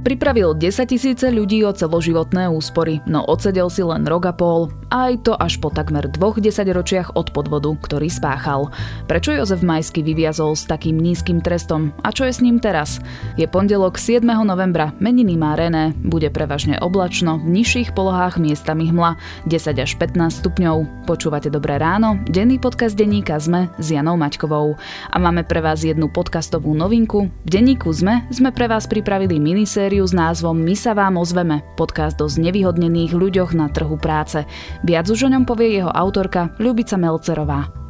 Pripravil 10 tisíce ľudí o celoživotné úspory, no odsedel si len rok a pol, aj to až po takmer dvoch desaťročiach od podvodu, ktorý spáchal. Prečo Jozef Majský vyviazol s takým nízkym trestom a čo je s ním teraz? Je pondelok 7. novembra, meniny má René, bude prevažne oblačno, v nižších polohách miestami hmla, 10 až 15 stupňov. Počúvate Dobré ráno, denný podcast denníka ZME s Janou Maťkovou. A máme pre vás jednu podcastovú novinku. V denníku ZME sme pre vás pripravili minisér sériu s názvom My sa vám ozveme, podcast o znevýhodnených ľuďoch na trhu práce. Viac už o ňom povie jeho autorka Ľubica Melcerová.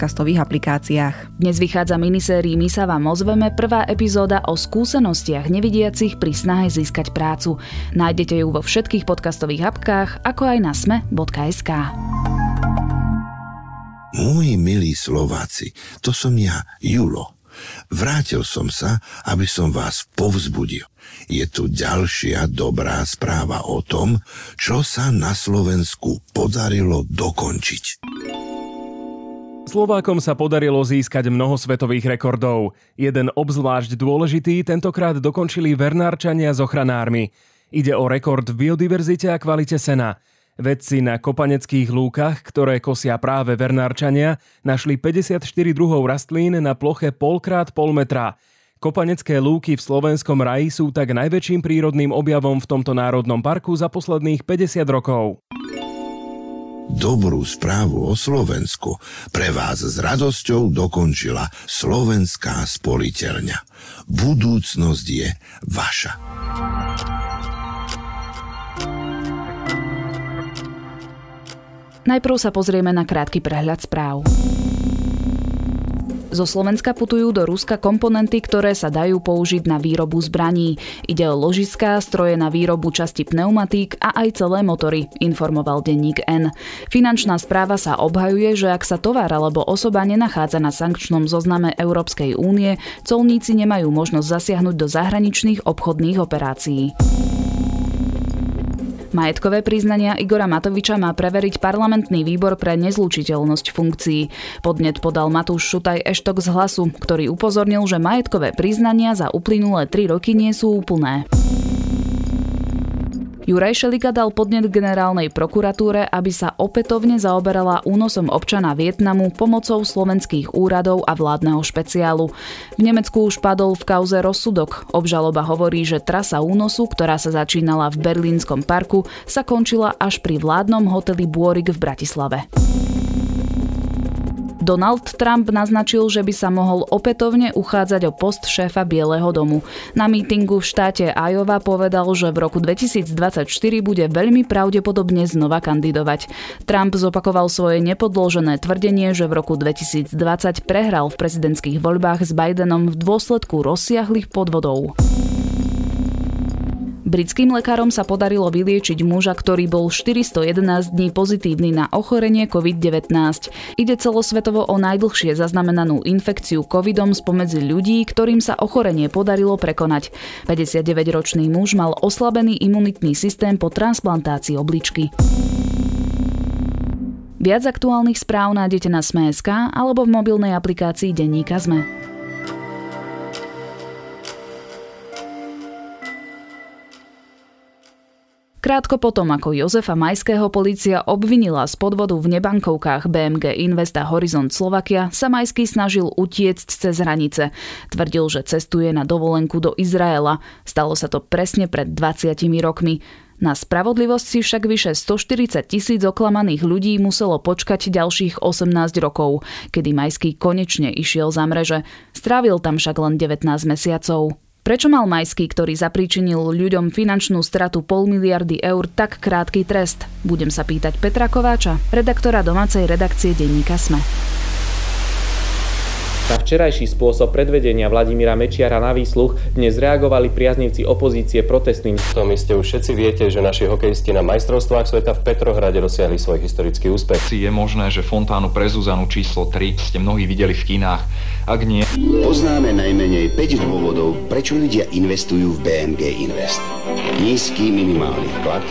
podcastových aplikáciách. Dnes vychádza minisérii My sa vám ozveme prvá epizóda o skúsenostiach nevidiacich pri snahe získať prácu. Nájdete ju vo všetkých podcastových apkách, ako aj na sme.sk. Moji milí Slováci, to som ja, Julo. Vrátil som sa, aby som vás povzbudil. Je tu ďalšia dobrá správa o tom, čo sa na Slovensku podarilo dokončiť. Slovákom sa podarilo získať mnoho svetových rekordov. Jeden obzvlášť dôležitý tentokrát dokončili vernárčania s ochranármi. Ide o rekord v biodiverzite a kvalite sena. Vedci na kopaneckých lúkach, ktoré kosia práve vernárčania, našli 54 druhov rastlín na ploche polkrát pol metra. Kopanecké lúky v slovenskom raji sú tak najväčším prírodným objavom v tomto národnom parku za posledných 50 rokov dobrú správu o Slovensku pre vás s radosťou dokončila Slovenská spoliteľňa. Budúcnosť je vaša. Najprv sa pozrieme na krátky prehľad správ. Zo Slovenska putujú do Ruska komponenty, ktoré sa dajú použiť na výrobu zbraní. Ide o ložiská, stroje na výrobu časti pneumatík a aj celé motory, informoval denník N. Finančná správa sa obhajuje, že ak sa tovar alebo osoba nenachádza na sankčnom zozname Európskej únie, colníci nemajú možnosť zasiahnuť do zahraničných obchodných operácií. Majetkové priznania Igora Matoviča má preveriť parlamentný výbor pre nezlučiteľnosť funkcií. Podnet podal Matúš Šutaj Eštok z hlasu, ktorý upozornil, že majetkové priznania za uplynulé tri roky nie sú úplné. Juraj Šelika dal podnet generálnej prokuratúre, aby sa opätovne zaoberala únosom občana Vietnamu pomocou slovenských úradov a vládneho špeciálu. V Nemecku už padol v kauze rozsudok. Obžaloba hovorí, že trasa únosu, ktorá sa začínala v Berlínskom parku, sa končila až pri vládnom hoteli Bôrik v Bratislave. Donald Trump naznačil, že by sa mohol opätovne uchádzať o post šéfa Bieleho domu. Na mítingu v štáte Iowa povedal, že v roku 2024 bude veľmi pravdepodobne znova kandidovať. Trump zopakoval svoje nepodložené tvrdenie, že v roku 2020 prehral v prezidentských voľbách s Bidenom v dôsledku rozsiahlých podvodov. Britským lekárom sa podarilo vyliečiť muža, ktorý bol 411 dní pozitívny na ochorenie COVID-19. Ide celosvetovo o najdlhšie zaznamenanú infekciu covidom spomedzi ľudí, ktorým sa ochorenie podarilo prekonať. 59-ročný muž mal oslabený imunitný systém po transplantácii obličky. Viac aktuálnych správ nájdete na Sme.sk alebo v mobilnej aplikácii Denníka Sme. Krátko potom, ako Jozefa Majského policia obvinila z podvodu v nebankovkách BMG Invest a Horizont Slovakia, sa Majský snažil utiecť cez hranice. Tvrdil, že cestuje na dovolenku do Izraela. Stalo sa to presne pred 20 rokmi. Na spravodlivosť si však vyše 140 tisíc oklamaných ľudí muselo počkať ďalších 18 rokov, kedy Majský konečne išiel za mreže. Strávil tam však len 19 mesiacov. Prečo mal Majský, ktorý zapríčinil ľuďom finančnú stratu pol miliardy eur, tak krátky trest? Budem sa pýtať Petra Kováča, redaktora domácej redakcie denníka SME. Na včerajší spôsob predvedenia Vladimíra Mečiara na výsluch dnes reagovali priaznivci opozície protestným. To my ste už všetci viete, že naši hokejisti na majstrovstvách sveta v Petrohrade dosiahli svoj historický úspech. Je možné, že fontánu pre Zuzanu číslo 3 ste mnohí videli v kinách. Ak nie... Poznáme najmenej 5 dôvodov, prečo ľudia investujú v BMG Invest. Nízky minimálny vklad,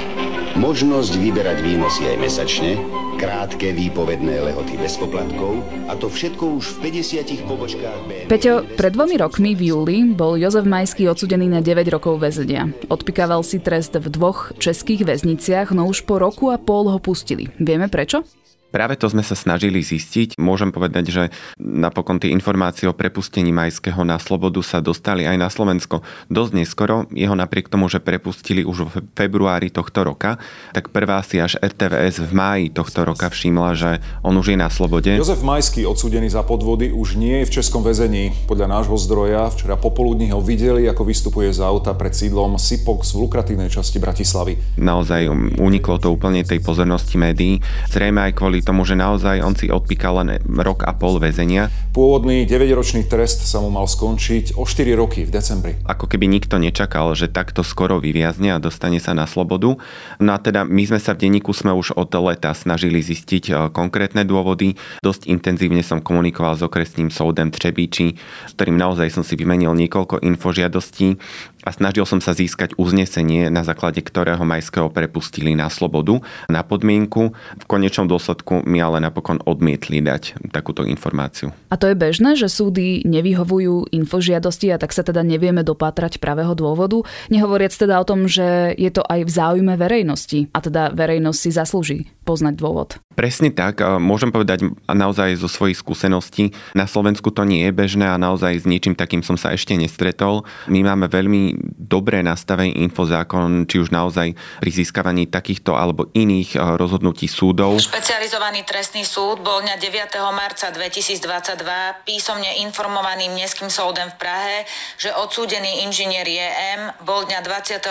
možnosť vyberať výnosy aj mesačne, krátke výpovedné lehoty bez poplatkov a to všetko už v 50 pobočkách BNP. Peťo, pred dvomi rokmi v júli bol Jozef Majský odsudený na 9 rokov väzenia. Odpikával si trest v dvoch českých väzniciach, no už po roku a pol ho pustili. Vieme prečo? Práve to sme sa snažili zistiť. Môžem povedať, že napokon tie informácie o prepustení Majského na slobodu sa dostali aj na Slovensko dosť neskoro. Jeho napriek tomu, že prepustili už v februári tohto roka, tak prvá si až RTVS v máji tohto roka všimla, že on už je na slobode. Jozef Majský, odsudený za podvody, už nie je v českom väzení. Podľa nášho zdroja včera popoludní ho videli, ako vystupuje z auta pred sídlom Sipox v lukratívnej časti Bratislavy. Naozaj uniklo to úplne tej pozornosti médií. Zrejme aj kvôli tomu, že naozaj on si odpíkal len rok a pol väzenia. Pôvodný 9-ročný trest sa mu mal skončiť o 4 roky v decembri. Ako keby nikto nečakal, že takto skoro vyviazne a dostane sa na slobodu. No a teda my sme sa v denníku sme už od leta snažili zistiť e, konkrétne dôvody. Dosť intenzívne som komunikoval s okresným súdem Třebíči, s ktorým naozaj som si vymenil niekoľko infožiadostí a snažil som sa získať uznesenie, na základe ktorého Majského prepustili na slobodu na podmienku. V konečnom dôsledku mi ale napokon odmietli dať takúto informáciu. A to je bežné, že súdy nevyhovujú infožiadosti a tak sa teda nevieme dopátrať pravého dôvodu, nehovoriac teda o tom, že je to aj v záujme verejnosti a teda verejnosť si zaslúži poznať dôvod. Presne tak. Môžem povedať naozaj zo svojich skúseností. Na Slovensku to nie je bežné a naozaj s ničím takým som sa ešte nestretol. My máme veľmi dobre nastavený infozákon, či už naozaj pri získavaní takýchto alebo iných rozhodnutí súdov. Špecializovaný trestný súd bol dňa 9. marca 2022 písomne informovaný Mestským súdem v Prahe, že odsúdený inžinier JM bol dňa 28.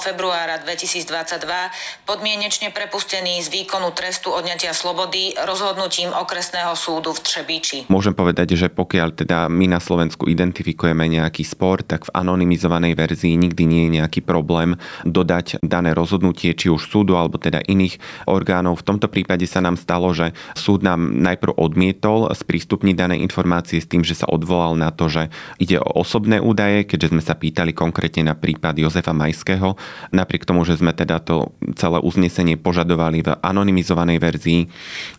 februára 2022 podmienečne prepustený z výkonu trestu odňatia slobody rozhodnutím okresného súdu v Třebíči. Môžem povedať, že pokiaľ teda my na Slovensku identifikujeme nejaký spor, tak v anonymizovanej verzii nikdy nie je nejaký problém dodať dané rozhodnutie či už súdu alebo teda iných orgánov. V tomto prípade sa nám stalo, že súd nám najprv odmietol sprístupniť dané informácie s tým, že sa odvolal na to, že ide o osobné údaje, keďže sme sa pýtali konkrétne na prípad Jozefa Majského. Napriek tomu, že sme teda to celé uznesenie požadovali v anonymizovanej verzii,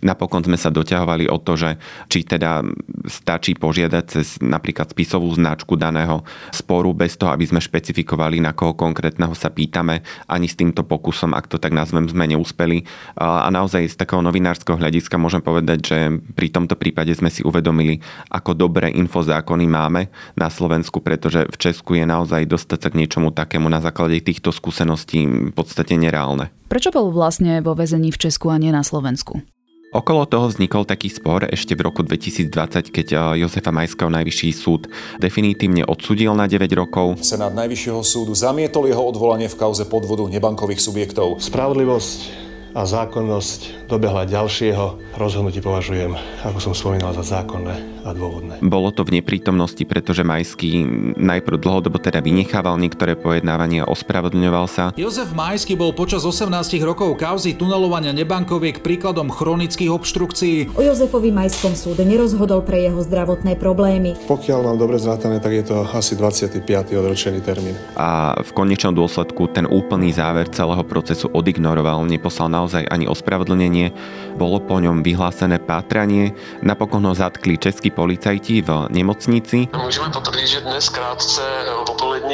napokon sme sa doťahovali o to, že či teda stačí požiadať cez napríklad spisovú značku daného sporu bez toho, aby sme špecifikovali, na koho konkrétneho sa pýtame. Ani s týmto pokusom, ak to tak nazvem, sme neúspeli. A naozaj z takého novinárskeho hľadiska môžem povedať, že pri tomto prípade sme si uvedomili, ako dobré infozákony máme na Slovensku, pretože v Česku je naozaj dostať sa k niečomu takému na základe týchto skúseností v podstate nereálne. Prečo bol vlastne vo väzení v Česku a nie na Slovensku? Okolo toho vznikol taký spor ešte v roku 2020, keď eh, Jozefa Majského najvyšší súd definitívne odsudil na 9 rokov. Senát Najvyššieho súdu zamietol jeho odvolanie v kauze podvodu nebankových subjektov. Spravodlivosť a zákonnosť dobehla ďalšieho rozhodnutie považujem, ako som spomínal, za zákonné a dôvodné. Bolo to v neprítomnosti, pretože Majský najprv dlhodobo teda vynechával niektoré pojednávania, ospravedlňoval sa. Jozef Majský bol počas 18 rokov kauzy tunelovania nebankoviek príkladom chronických obštrukcií. O Jozefovi Majskom súde nerozhodol pre jeho zdravotné problémy. Pokiaľ mám dobre zrátané, tak je to asi 25. odročený termín. A v konečnom dôsledku ten úplný záver celého procesu odignoroval, neposlal na naozaj ani ospravedlnenie. Bolo po ňom vyhlásené pátranie. Napokon ho zatkli českí policajti v nemocnici. Môžeme potvrdiť, že dnes krátce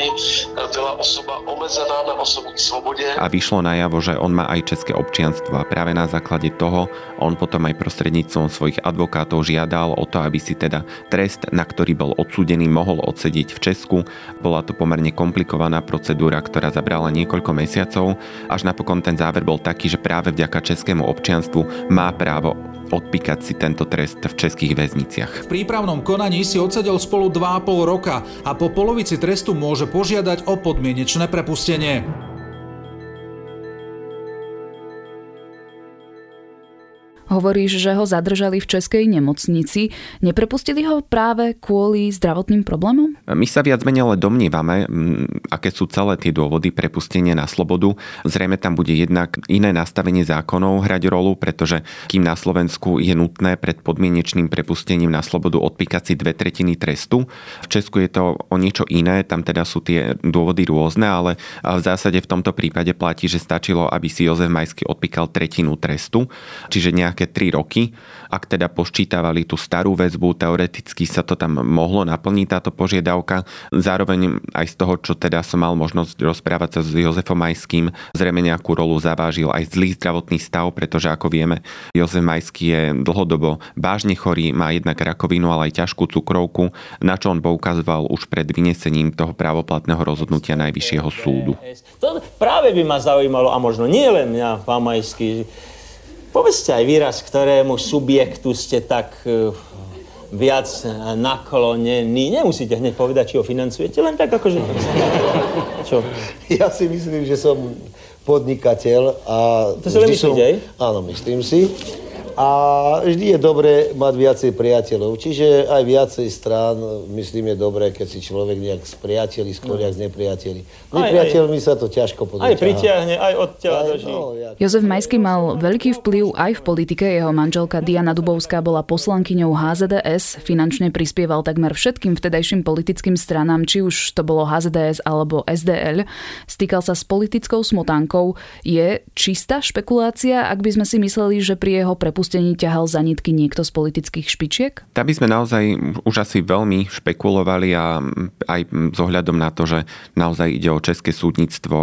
popolední byla osoba omezená na osobní slobode. A vyšlo najavo, že on má aj české občianstvo a práve na základe toho on potom aj prostredníctvom svojich advokátov žiadal o to, aby si teda trest, na ktorý bol odsúdený, mohol odsediť v Česku. Bola to pomerne komplikovaná procedúra, ktorá zabrala niekoľko mesiacov, až napokon ten záver bol taký, že práve práve vďaka českému občianstvu má právo odpíkať si tento trest v českých väzniciach. V prípravnom konaní si odsedel spolu 2,5 roka a po polovici trestu môže požiadať o podmienečné prepustenie. Hovoríš, že ho zadržali v českej nemocnici. Neprepustili ho práve kvôli zdravotným problémom? My sa viac menej ale domnievame, aké sú celé tie dôvody prepustenia na slobodu. Zrejme tam bude jednak iné nastavenie zákonov hrať rolu, pretože kým na Slovensku je nutné pred podmienečným prepustením na slobodu odpíkať si dve tretiny trestu, v Česku je to o niečo iné, tam teda sú tie dôvody rôzne, ale v zásade v tomto prípade platí, že stačilo, aby si Jozef Majský odpíkal tretinu trestu, čiže nejaké nejaké 3 roky. Ak teda poščítavali tú starú väzbu, teoreticky sa to tam mohlo naplniť táto požiadavka. Zároveň aj z toho, čo teda som mal možnosť rozprávať sa s Jozefom Majským, zrejme nejakú rolu zavážil aj zlý zdravotný stav, pretože ako vieme, Jozef Majský je dlhodobo vážne chorý, má jednak rakovinu, ale aj ťažkú cukrovku, na čo on poukazoval už pred vynesením toho právoplatného rozhodnutia Najvyššieho súdu. To práve by ma zaujímalo, a možno nie len mňa, pán Majský, Povedzte aj výraz, ktorému subjektu ste tak uh, viac naklonení. Nemusíte hneď povedať, či ho financujete, len tak akože... Čo? Ja si myslím, že som podnikateľ a... To si len myslíte, som... Áno, myslím si a vždy je dobré mať viacej priateľov. Čiže aj viacej strán, myslím, je dobré, keď si človek nejak spriateli, skôr no. s nepriateli. Nepriateľmi sa to ťažko potom Aj pritiahne, aj drží. No, ja. Jozef Majský mal veľký vplyv aj v politike. Jeho manželka Diana Dubovská bola poslankyňou HZDS, finančne prispieval takmer všetkým vtedajším politickým stranám, či už to bolo HZDS alebo SDL. Stýkal sa s politickou smotánkou. Je čistá špekulácia, ak by sme si mysleli, že pri jeho prepustení prepustení ťahal za nitky niekto z politických špičiek? Tam by sme naozaj už asi veľmi špekulovali a aj s ohľadom na to, že naozaj ide o české súdnictvo,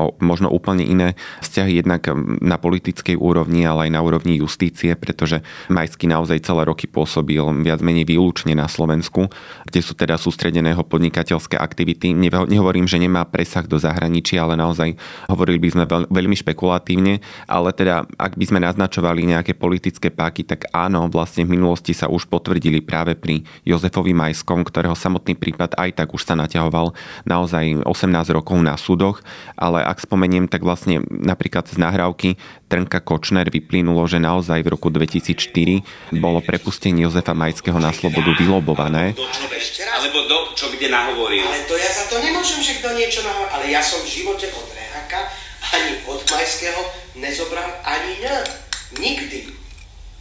o možno úplne iné vzťahy jednak na politickej úrovni, ale aj na úrovni justície, pretože Majský naozaj celé roky pôsobil viac menej výlučne na Slovensku, kde sú teda sústredeného podnikateľské aktivity. Nehovorím, že nemá presah do zahraničia, ale naozaj hovorili by sme veľmi špekulatívne, ale teda ak by sme naznačovali nejaké politické páky, tak áno, vlastne v minulosti sa už potvrdili práve pri Jozefovi Majskom, ktorého samotný prípad aj tak už sa naťahoval naozaj 18 rokov na súdoch, ale ak spomeniem, tak vlastne napríklad z nahrávky Trnka Kočner vyplynulo, že naozaj v roku 2004 bolo prepustenie Jozefa Majského na slobodu vylobované. Alebo do, čo kde nahovoril. Ale to ja za to nemôžem, že kto niečo nahovoril. Ale ja som v živote od Rehaka ani od Majského nezobral ani ne. Nikdy.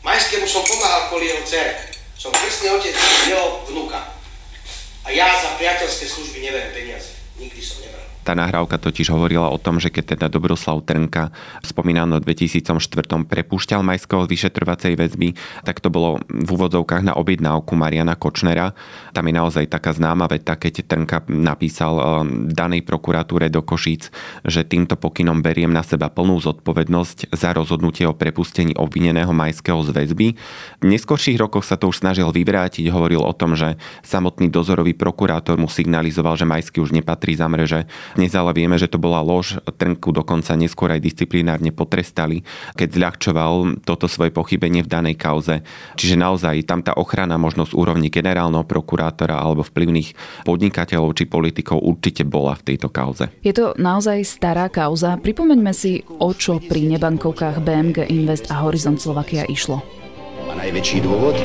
Majskému som pomáhal kvôli jeho dcere. Som krstný otec jeho vnuka. A ja za priateľské služby neverím peniaze. Nikdy som nebral. Tá nahrávka totiž hovorila o tom, že keď teda Dobroslav Trnka spomínanom v 2004 prepúšťal Majského z vyšetrovacej väzby, tak to bolo v úvodzovkách na objednávku Mariana Kočnera. Tam je naozaj taká známa veta, keď Trnka napísal eh, danej prokuratúre do Košíc, že týmto pokynom beriem na seba plnú zodpovednosť za rozhodnutie o prepustení obvineného Majského z väzby. V neskôrších rokoch sa to už snažil vyvrátiť, hovoril o tom, že samotný dozorový prokurátor mu signalizoval, že Majský už nepatrí za mreže dnes ale vieme, že to bola lož. Trnku dokonca neskôr aj disciplinárne potrestali, keď zľahčoval toto svoje pochybenie v danej kauze. Čiže naozaj tam tá ochrana možnosť úrovni generálneho prokurátora alebo vplyvných podnikateľov či politikov určite bola v tejto kauze. Je to naozaj stará kauza. Pripomeňme si, o čo pri nebankovkách BMG Invest a Horizont Slovakia išlo. A najväčší dôvod?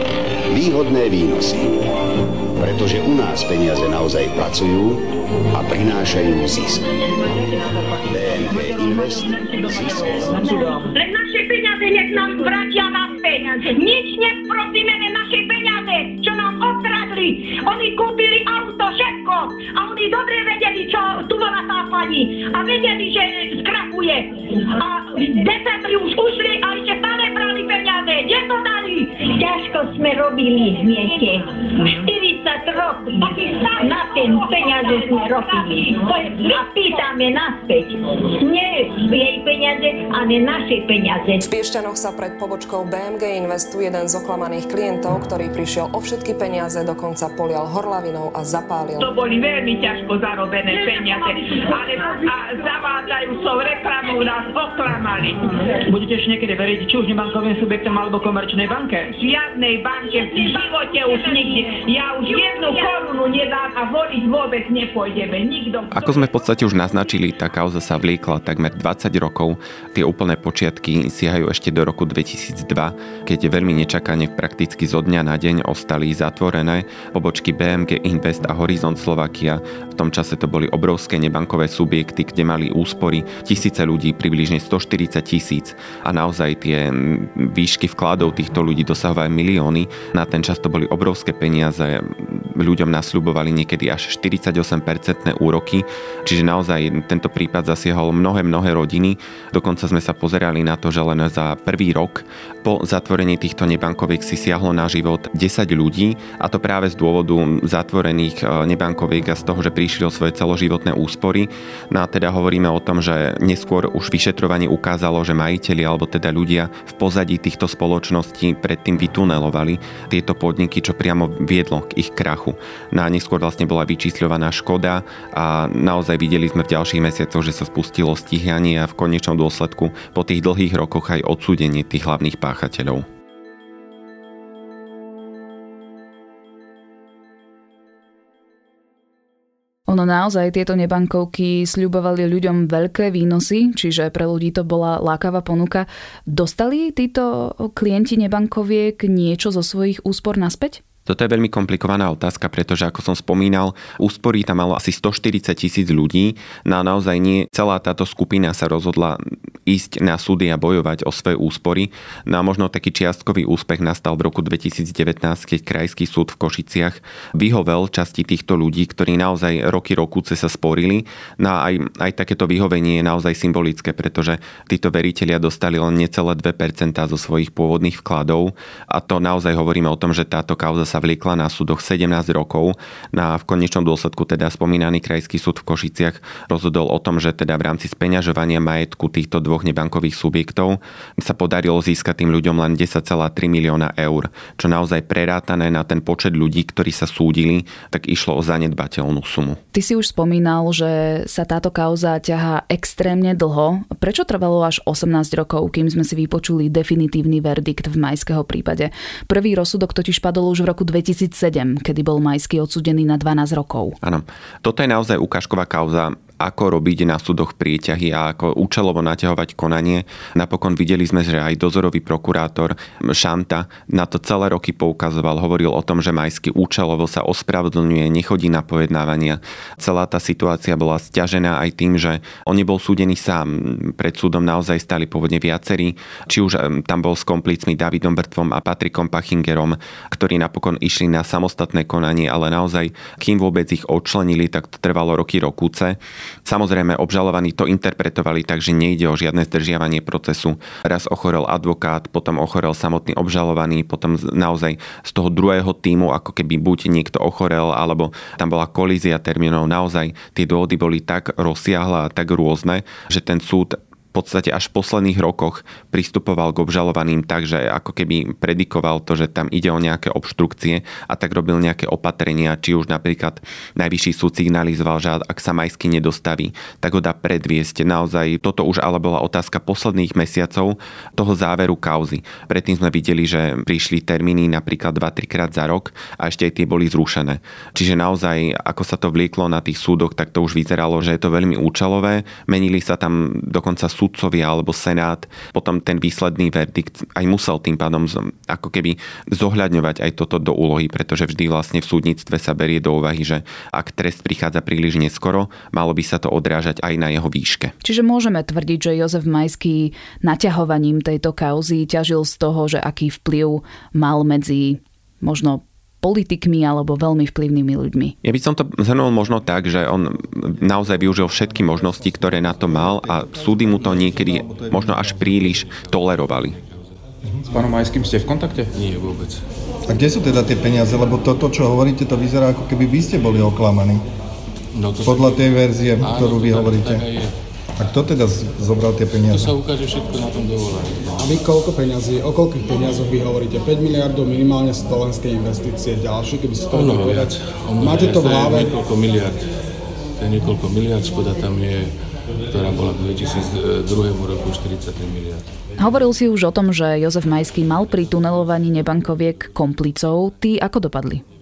Výhodné výnosy. Pretože u nás peniaze naozaj pracujú a prinášajú zisk. BNP Invest zisk. Len naše peniaze nech nám vrátia naspäť. Nič neprosíme, len naše peniaze, čo nám okradli. Oni kúpili auto, všetko. A oni dobre vedeli, čo tu bola tá pani. A vedeli, že skrachuje. A decembri už ušli a ešte stále brali peniaze. Kde to dali? Ťažko sme robili, viete. 40 rokov. Na ten peniaze sme robili. A pýtame naspäť. Nie jej peniaze, ale naše peniaze. V Piešťanoch sa pred pobočkou BMG Investu jeden z oklamaných klientov, ktorý prišiel o všetky peniaze, dokonca polial horlavinou a zapálil. To boli veľmi ťažko zarobené peniaze, ale a zavádzajú so reklamou nás oklamali. Budete ešte niekedy veriť, či už nebankovým subjektom alebo komerčnej banke? V žiadnej banke v živote už nikdy. Ja už jednu korunu korunu nedá a voliť vôbec nepôjdeme. Nikto. Ako sme v podstate už naznačili, tá kauza sa vliekla takmer 20 rokov. Tie úplné počiatky siahajú ešte do roku 2002, keď veľmi nečakane prakticky zo dňa na deň ostali zatvorené pobočky BMG Invest a Horizont Slovakia. V tom čase to boli obrovské nebankové subjekty, kde mali úspory tisíce ľudí, približne 140 tisíc a naozaj tie výšky vkladov týchto ľudí dosahovali milióny. Na ten čas to boli obrovské peniaze, ľuďom nasľubovali niekedy až 48% úroky, čiže naozaj tento prípad zasiahol mnohé, mnohé rodiny. Dokonca sme sa pozerali na to, že len za prvý rok po zatvorení týchto nebankoviek si siahlo na život 10 ľudí a to práve z dôvodu zatvorených e, nebankoviek a z toho, že prišli o svoje celoživotné úspory. No a teda hovoríme o tom, že neskôr už vyšetrovanie ukázalo, že majiteľi alebo teda ľudia v pozadí týchto spoločností predtým vytunelovali tieto podniky, čo priamo viedlo k ich krachu. No a neskôr vlastne bola vyčísľovaná škoda a naozaj videli sme v ďalších mesiacoch, že sa spustilo stíhanie a v konečnom dôsledku po tých dlhých rokoch aj odsúdenie tých hlavných páchateľov. Ono naozaj tieto nebankovky sľubovali ľuďom veľké výnosy, čiže pre ľudí to bola lákavá ponuka. Dostali títo klienti nebankoviek niečo zo svojich úspor naspäť? Toto je veľmi komplikovaná otázka, pretože ako som spomínal, úspory tam malo asi 140 tisíc ľudí, no a naozaj nie celá táto skupina sa rozhodla ísť na súdy a bojovať o svoje úspory. No a možno taký čiastkový úspech nastal v roku 2019, keď Krajský súd v Košiciach vyhovel časti týchto ľudí, ktorí naozaj roky rokúce sa sporili. No a aj, aj takéto vyhovenie je naozaj symbolické, pretože títo veriteľia dostali len necelé 2% zo svojich pôvodných vkladov a to naozaj hovoríme o tom, že táto kauza sa vliekla na súdoch 17 rokov. Na v konečnom dôsledku teda spomínaný krajský súd v Košiciach rozhodol o tom, že teda v rámci speňažovania majetku týchto dvoch nebankových subjektov sa podarilo získať tým ľuďom len 10,3 milióna eur, čo naozaj prerátané na ten počet ľudí, ktorí sa súdili, tak išlo o zanedbateľnú sumu. Ty si už spomínal, že sa táto kauza ťahá extrémne dlho. Prečo trvalo až 18 rokov, kým sme si vypočuli definitívny verdikt v majského prípade? Prvý rozsudok totiž padol už v roku roku 2007, kedy bol Majský odsudený na 12 rokov. Áno, toto je naozaj ukážková kauza ako robiť na súdoch prieťahy a ako účelovo naťahovať konanie. Napokon videli sme, že aj dozorový prokurátor Šanta na to celé roky poukazoval, hovoril o tom, že Majský účelovo sa ospravedlňuje, nechodí na pojednávania. Celá tá situácia bola stiažená aj tým, že on nebol súdený sám. Pred súdom naozaj stali pôvodne viacerí, či už tam bol s komplicmi Davidom Brtvom a Patrikom Pachingerom, ktorí napokon išli na samostatné konanie, ale naozaj, kým vôbec ich odčlenili, tak to trvalo roky rokúce. Samozrejme, obžalovaní to interpretovali tak, že nejde o žiadne zdržiavanie procesu. Raz ochorel advokát, potom ochorel samotný obžalovaný, potom naozaj z toho druhého týmu, ako keby buď niekto ochorel, alebo tam bola kolízia termínov. Naozaj tie dôvody boli tak rozsiahle a tak rôzne, že ten súd podstate až v posledných rokoch pristupoval k obžalovaným tak, že ako keby predikoval to, že tam ide o nejaké obštrukcie a tak robil nejaké opatrenia, či už napríklad najvyšší súd signalizoval, že ak sa majsky nedostaví, tak ho dá predviesť. Naozaj toto už ale bola otázka posledných mesiacov toho záveru kauzy. Predtým sme videli, že prišli termíny napríklad 2-3 krát za rok a ešte aj tie boli zrušené. Čiže naozaj, ako sa to vlieklo na tých súdoch, tak to už vyzeralo, že je to veľmi účelové. Menili sa tam dokonca sudcovia alebo senát potom ten výsledný verdikt aj musel tým pádom ako keby zohľadňovať aj toto do úlohy, pretože vždy vlastne v súdnictve sa berie do úvahy, že ak trest prichádza príliš neskoro, malo by sa to odrážať aj na jeho výške. Čiže môžeme tvrdiť, že Jozef Majský naťahovaním tejto kauzy ťažil z toho, že aký vplyv mal medzi možno politikmi alebo veľmi vplyvnými ľuďmi. Ja by som to zhrnul možno tak, že on naozaj využil všetky možnosti, ktoré na to mal a súdy mu to niekedy možno až príliš tolerovali. S pánom Majským ste v kontakte? Nie, vôbec. A kde sú teda tie peniaze? Lebo toto, čo hovoríte, to vyzerá ako keby vy ste boli oklamaní. No to Podľa tej verzie, áno, ktorú vy hovoríte. Tak aj je. A kto teda zobral tie peniaze? To sa ukáže všetko na tom dovolení. A vy koľko peniazí, o koľkých peniazoch vy hovoríte? 5 miliardov minimálne slovenské investície, ďalšie, keby ste to viac. Ono Máte to v hlave? To je niekoľko miliard. To je niekoľko miliard, škoda tam je, ktorá bola v 2002 roku 43 miliard. Hovoril si už o tom, že Jozef Majský mal pri tunelovaní nebankoviek komplicov. Tí ako dopadli?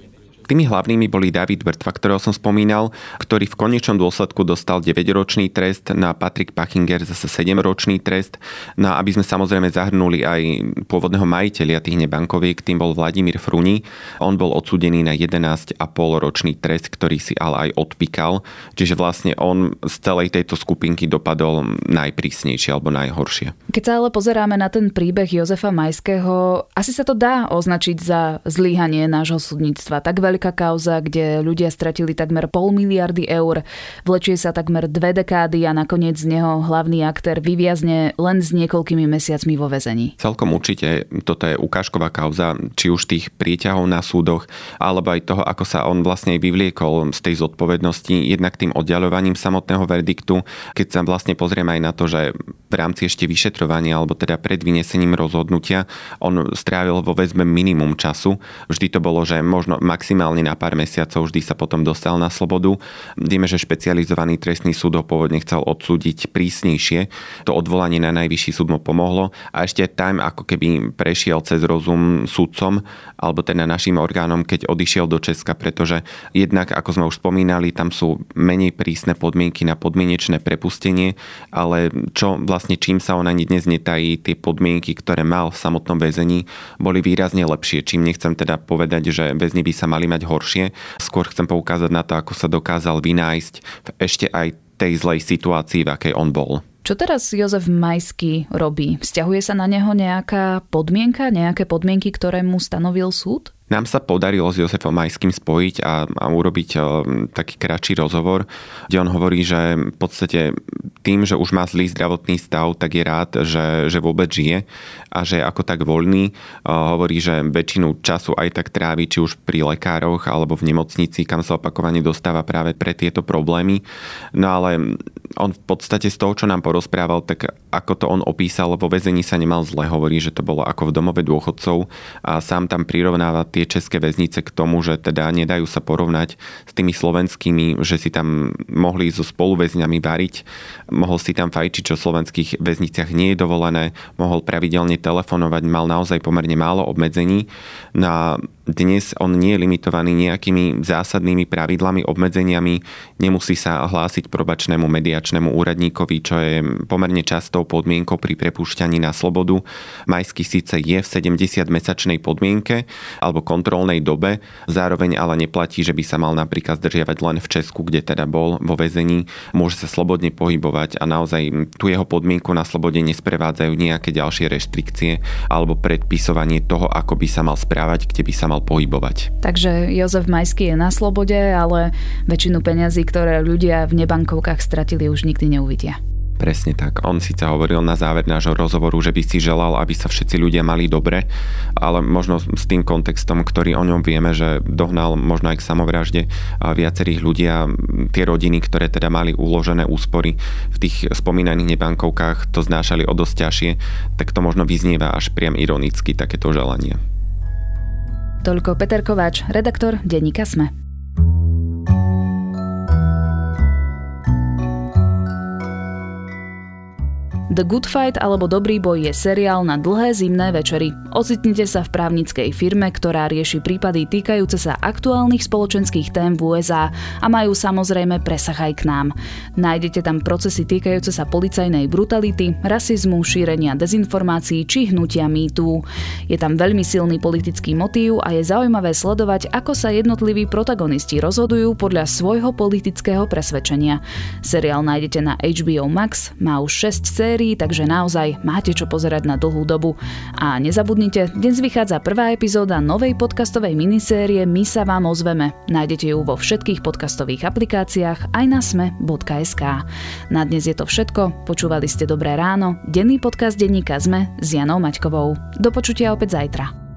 Tými hlavnými boli David Vrtva, ktorého som spomínal, ktorý v konečnom dôsledku dostal 9-ročný trest, na Patrick Pachinger zase 7-ročný trest. No aby sme samozrejme zahrnuli aj pôvodného majiteľa tých nebankoviek, tým bol Vladimír Fruni. On bol odsudený na 11,5 ročný trest, ktorý si ale aj odpíkal. Čiže vlastne on z celej tejto skupinky dopadol najprísnejšie alebo najhoršie. Keď sa ale pozeráme na ten príbeh Jozefa Majského, asi sa to dá označiť za zlíhanie nášho súdnictva. Tak veľká kauza, kde ľudia stratili takmer pol miliardy eur, vlečie sa takmer dve dekády a nakoniec z neho hlavný aktér vyviazne len s niekoľkými mesiacmi vo väzení. Celkom určite toto je ukážková kauza, či už tých príťahov na súdoch, alebo aj toho, ako sa on vlastne vyvliekol z tej zodpovednosti, jednak tým oddialovaním samotného verdiktu, keď sa vlastne pozrieme aj na to, že v rámci ešte vyšetrovania, alebo teda pred vynesením rozhodnutia, on strávil vo väzbe minimum času. Vždy to bolo, že možno maximálne na pár mesiacov, vždy sa potom dostal na slobodu. Vieme, že špecializovaný trestný súd ho pôvodne chcel odsúdiť prísnejšie. To odvolanie na najvyšší súd mu pomohlo a ešte time ako keby prešiel cez rozum súdcom alebo teda našim orgánom, keď odišiel do Česka, pretože jednak, ako sme už spomínali, tam sú menej prísne podmienky na podmienečné prepustenie, ale čo vlastne čím sa on ani dnes netají, tie podmienky, ktoré mal v samotnom väzení, boli výrazne lepšie. Čím nechcem teda povedať, že väzni by sa mali mať horšie, skôr chcem poukázať na to, ako sa dokázal vynájsť v ešte aj tej zlej situácii, v akej on bol. Čo teraz Jozef Majský robí? Vzťahuje sa na neho nejaká podmienka, nejaké podmienky, ktoré mu stanovil súd? Nám sa podarilo s Jozefom Majským spojiť a, a urobiť a, taký kratší rozhovor, kde on hovorí, že v podstate tým, že už má zlý zdravotný stav, tak je rád, že, že vôbec žije a že je ako tak voľný. A, hovorí, že väčšinu času aj tak trávi, či už pri lekároch alebo v nemocnici, kam sa opakovane dostáva práve pre tieto problémy. No ale on v podstate z toho, čo nám porozprával, tak ako to on opísal, vo väzení sa nemal zle, hovorí, že to bolo ako v domove dôchodcov a sám tam prirovnáva tie české väznice k tomu, že teda nedajú sa porovnať s tými slovenskými, že si tam mohli so spoluväzňami variť, mohol si tam fajčiť, čo v slovenských väzniciach nie je dovolené, mohol pravidelne telefonovať, mal naozaj pomerne málo obmedzení. No a dnes on nie je limitovaný nejakými zásadnými pravidlami, obmedzeniami, nemusí sa hlásiť probačnému mediačnému úradníkovi, čo je pomerne častou podmienkou pri prepušťaní na slobodu. Majský síce je v 70-mesačnej podmienke alebo kontrolnej dobe, zároveň ale neplatí, že by sa mal napríklad zdržiavať len v Česku, kde teda bol vo väzení, môže sa slobodne pohybovať a naozaj tu jeho podmienku na slobode nesprevádzajú nejaké ďalšie reštrikcie alebo predpisovanie toho, ako by sa mal správať, kde by sa mal pohybovať. Takže Jozef Majský je na slobode, ale väčšinu peňazí, ktoré ľudia v nebankovkách stratili, už nikdy neuvidia. Presne tak. On síce hovoril na záver nášho rozhovoru, že by si želal, aby sa všetci ľudia mali dobre, ale možno s tým kontextom, ktorý o ňom vieme, že dohnal možno aj k samovražde viacerých ľudí a tie rodiny, ktoré teda mali uložené úspory v tých spomínaných nebankovkách, to znášali o dosť ťažšie, tak to možno vyznieva až priam ironicky takéto želanie. Toľko Peter Kováč, redaktor Denníka Sme. The Good Fight alebo Dobrý boj je seriál na dlhé zimné večery. Ocitnite sa v právnickej firme, ktorá rieši prípady týkajúce sa aktuálnych spoločenských tém v USA a majú samozrejme presah aj k nám. Nájdete tam procesy týkajúce sa policajnej brutality, rasizmu, šírenia dezinformácií či hnutia mýtu. Je tam veľmi silný politický motív a je zaujímavé sledovať, ako sa jednotliví protagonisti rozhodujú podľa svojho politického presvedčenia. Seriál nájdete na HBO Max, má už 6 sérií sérií, takže naozaj máte čo pozerať na dlhú dobu. A nezabudnite, dnes vychádza prvá epizóda novej podcastovej minisérie My sa vám ozveme. Nájdete ju vo všetkých podcastových aplikáciách aj na sme.sk. Na dnes je to všetko, počúvali ste Dobré ráno, denný podcast denníka Sme s Janou Maťkovou. Do počutia opäť zajtra.